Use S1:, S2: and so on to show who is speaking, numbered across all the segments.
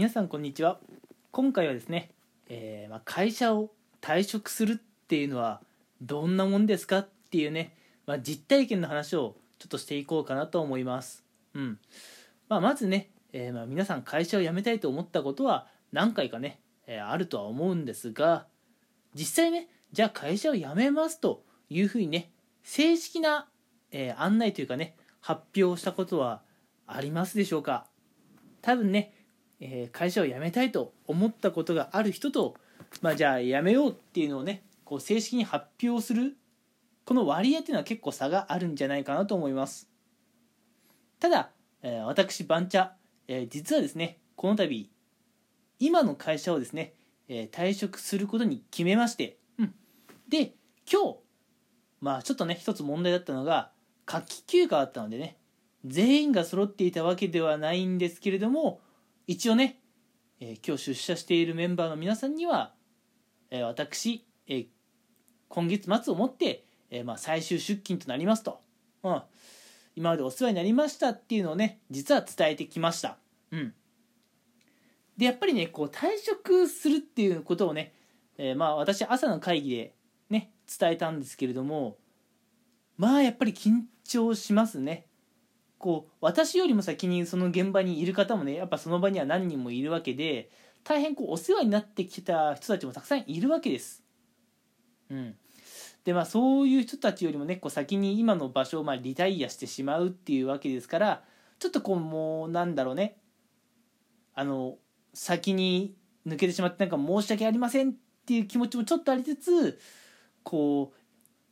S1: 皆さんこんにちは。今回はですね、えーまあ、会社を退職するっていうのはどんなもんですかっていうね、まあ、実体験の話をちょっとしていこうかなと思います、うん。まあ、まずね、えーま、皆さん会社を辞めたいと思ったことは何回かね、えーあるとは思うんですが実際ねじゃあ会社を辞めますというふうにね正式な、え案内というかね発表したことはありますでしょうか。多分ね、えー会社を辞めたいと思ったことがある人と、まあ、じゃあ辞めようっていうのをねこう正式に発表するこの割合っていうのは結構差があるんじゃないかなと思います。ただ、えー私バンチャ、えー実はですねこの度今の会社をですね、えー退職することに決めまして、うん、で今日まあちょっとね一つ問題だったのが夏季休暇だったのでね全員が揃っていたわけではないんですけれども一応ね、えー今日出社しているメンバーの皆さんには、えー私、えー今月末をもって、えまあ、最終出勤となりますと、うん、今までお世話になりましたっていうのをね実は伝えてきました、うん、でやっぱりねこう退職するっていうことをね、えまあ私朝の会議でね伝えたんですけれどもまあやっぱり緊張しますね。こう私よりも先にその現場にいる方もねやっぱその場には何人もいるわけで大変こうお世話になってきた人たちもたくさんいるわけです。うん、でまあそういう人たちよりもねこう先に今の場所をまあリタイアしてしまうっていうわけですからちょっとこうもうなんだろうねあの先に抜けてしまってなんか申し訳ありませんっていう気持ちもちょっとありつつこう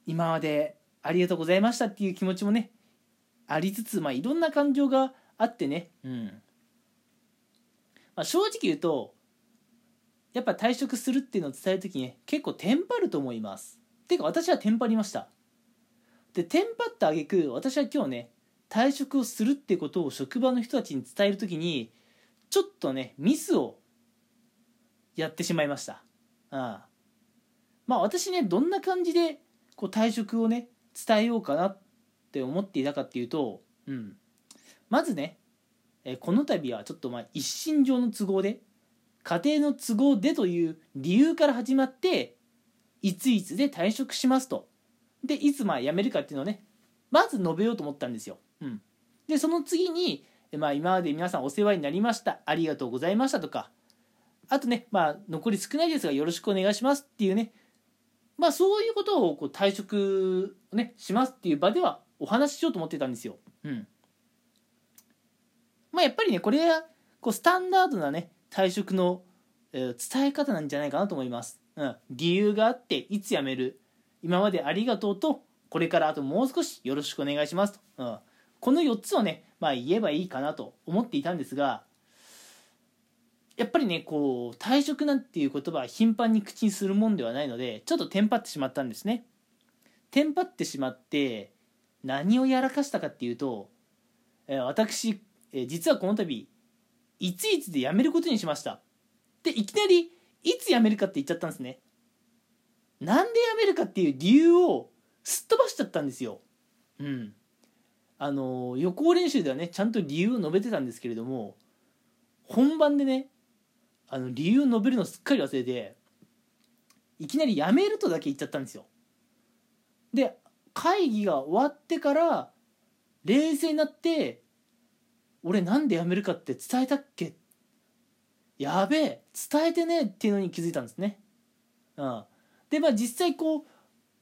S1: 今までありがとうございましたっていう気持ちもねありつつ、まあ、いろんな感情があってね、うん。まあ、正直言うとやっぱ退職するっていうのを伝える時にね結構テンパると思います。てか私はテンパりました。でテンパった挙句私は今日ね退職をするってことを職場の人たちに伝える時にちょっとねミスをやってしまいました。うん。まあ私ねどんな感じでこう退職をね伝えようかなっって思っていたかっていうと、うん、まずね、えこの度はちょっとまあ一身上の都合で家庭の都合でという理由から始まっていついつで退職しますと。でいつまあ辞めるかっていうのをねまず述べようと思ったんですよ、うん、でその次に、まあ、今まで皆さんお世話になりましたありがとうございましたとかあとね、まあ、残り少ないですがよろしくお願いしますっていうねまあそういうことをこう退職ねしますっていう場ではお話ししようと思ってたんですよ。うん。まあやっぱりねこれはこうスタンダードなね退職の、えー伝え方なんじゃないかなと思います。うん。理由があっていつ辞める今までありがとうとこれからあともう少しよろしくお願いしますと。うん。この4つをねまあ言えばいいかなと思っていたんですがやっぱりねこう退職なんていう言葉は頻繁に口にするもんではないのでちょっとテンパってしまったんですねテンパってしまって何をやらかしたかっていうと、えー私、えー実はこの度いついつで辞めることにしました。でいきなりいつ辞めるかって言っちゃったんですね。なんで辞めるかっていう理由をすっ飛ばしちゃったんですよ。うん。あのー予行練習ではねちゃんと理由を述べてたんですけれども本番でねあの理由を述べるのすっかり忘れていきなり辞めるとだけ言っちゃったんですよ。で会議が終わってから冷静になって俺なんで辞めるかって伝えたっけ？やべえ伝えてねえっていうのに気づいたんですね。うん。でまあ実際こう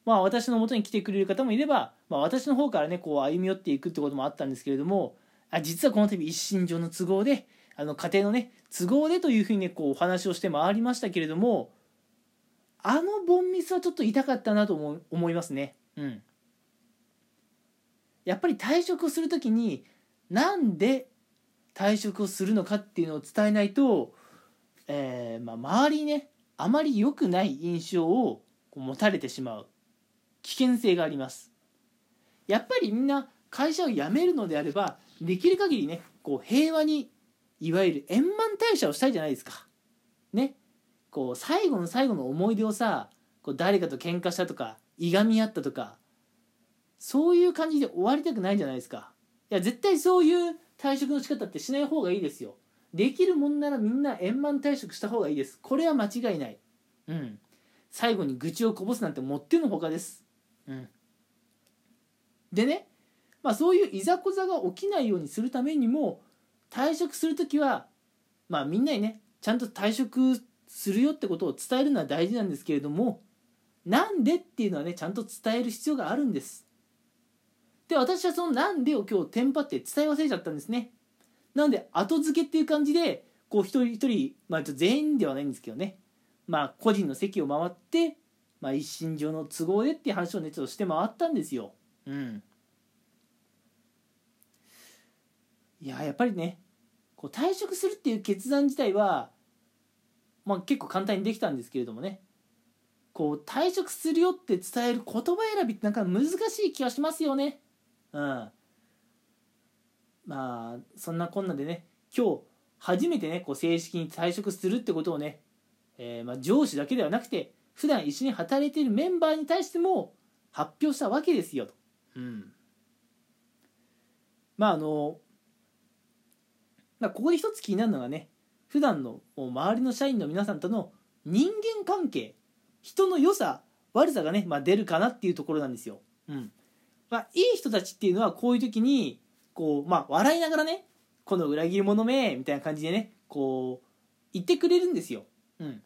S1: まあ私の元に来てくれる方もいれば、まあ、私の方からねこう歩み寄っていくってこともあったんですけれどもあ実はこの度一身上の都合であの家庭のね都合でというふうにねこうお話をして回りましたけれどもあのボンミスはちょっと痛かったなと思思いますね。うん。やっぱり退職をするときになんで退職をするのかっていうのを伝えないと、えーまあ、周りにねあまり良くない印象を持たれてしまう。危険性があります。やっぱりみんな会社を辞めるのであればできる限りねこう平和にいわゆる円満退社をしたいじゃないですか。ね。こう最後の最後の思い出をさこう誰かと喧嘩したとかいがみ合ったとかそういう感じで終わりたくないじゃないですか。いや絶対そういう退職の仕方ってしない方がいいですよ。できるもんならみんな円満退職した方がいいです。これは間違いない。うん。最後に愚痴をこぼすなんてもってのほかです。うん。でねまあそういういざこざが起きないようにするためにも退職する時はまあみんなにねちゃんと退職するよってことを伝えるのは大事なんですけれどもなんでっていうのはねちゃんと伝える必要があるんです。で私はそのなんでを今日テンパって伝え忘れちゃったんですね。なので後付けっていう感じでこう一人一人まあ全員ではないんですけどね。まあ個人の席を回ってまあ一身上の都合でっていう話をねちょっとして回ったんですよ。うん。いややっぱりねこう退職するっていう決断自体は、まあ、結構簡単にできたんですけれどもね。こう退職するよって伝える言葉選びってなんか難しい気がしますよねうんまあそんなこんなでね今日初めてねこう正式に退職するってことをね、えー、まあ、上司だけではなくて普段一緒に働いているメンバーに対しても発表したわけですよと。うん、まああのまあ、ここで一つ気になるのがね普段の周りの社員の皆さんとの人間関係人の良さ悪さがね、まあ、出るかなっていうところなんですよ。うんまあ、いい人たちっていうのはこういう時にこう、まあ、笑いながらねこの裏切り者めみたいな感じでねこう言ってくれるんですよ。うん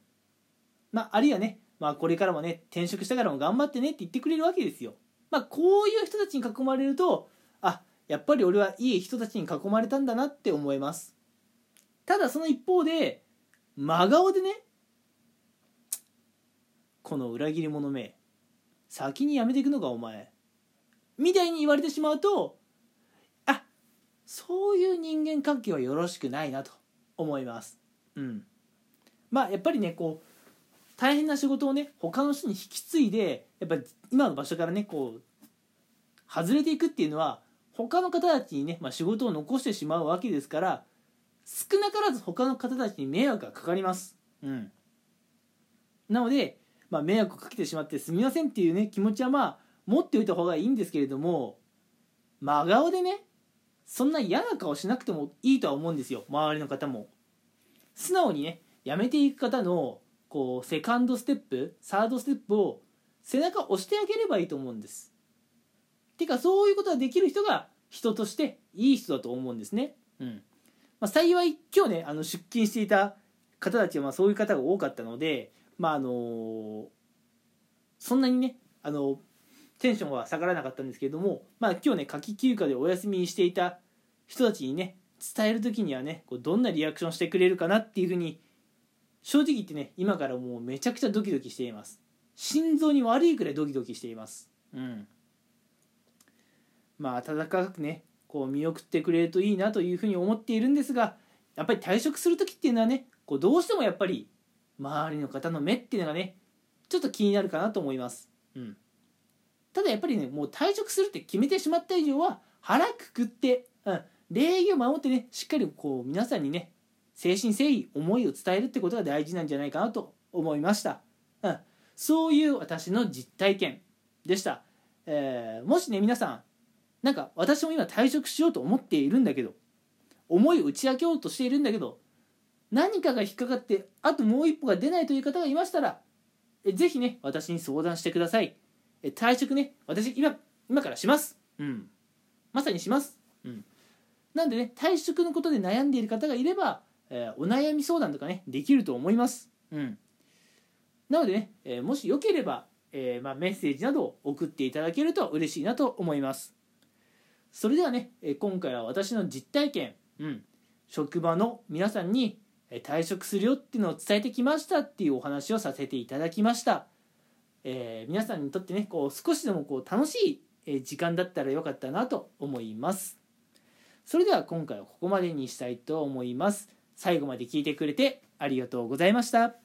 S1: まあ、あるいはね、まあ、これからもね転職したからも頑張ってねって言ってくれるわけですよ。まあ、こういう人たちに囲まれるとあやっぱり俺はいい人たちに囲まれたんだなって思いますただその一方で真顔でねこの裏切り者め先にやめていくのかお前みたいに言われてしまうとあそういう人間関係はよろしくないなと思います。うん。まあやっぱりねこう大変な仕事をね他の人に引き継いでやっぱ今の場所からねこう外れていくっていうのは他の方たちにね、まあ、仕事を残してしまうわけですから少なからず他の方たちに迷惑がかかります。うん、なので、まあ、迷惑をかけてしまってすみませんっていうね気持ちはまあ持っておいた方がいいんですけれども真顔でねそんな嫌な顔しなくてもいいとは思うんですよ周りの方も。素直にねやめていく方のこうセカンドステップサードステップを背中押してあげればいいと思うんです。てかそういうことができる人が人としていい人だと思うんですね。うんまあ、幸い今日ねあの出勤していた方たちはまあそういう方が多かったので、まああのそんなにねあのテンションは下がらなかったんですけれども、まあ、今日ね夏季休暇でお休みにしていた人たちにね伝える時にはねこうどんなリアクションしてくれるかなっていうふうに正直言ってね今からもうめちゃくちゃドキドキしています。心臓に悪いくらいドキドキしています。うん。まあ温かくねこう見送ってくれるといいなというふうに思っているんですがやっぱり退職する時っていうのはねこうどうしてもやっぱり周りの方の目っていうのがねちょっと気になるかなと思います、うん、だやっぱりねもう退職するって決めてしまった以上は腹くくって、うん、礼儀を守ってねしっかりこう皆さんにね誠心誠意思いを伝えるってことが大事なんじゃないかなと思いました、うん、そういう私の実体験でした、えー、もしね皆さんなんか私も今退職しようと思っているんだけど思いを打ち明けようとしているんだけど何かが引っかかってあともう一歩が出ないという方がいましたらえぜひね私に相談してください。退職ね。私今今からします。うん。まさにします。うん。なんでね退職のことで悩んでいる方がいれば、えー、お悩み相談とかねできると思います。うん。なのでね、えー、もしよければ、えーまあ、メッセージなどを送っていただけると嬉しいなと思います。それではね今回は私の実体験、うん、職場の皆さんに退職するよっていうのを伝えてきましたっていうお話をさせていただきました、えー、皆さんにとってねこう少しでもこう楽しい時間だったらよかったなと思います。それでは今回はここまでにしたいと思います。最後まで聞いてくれてありがとうございました。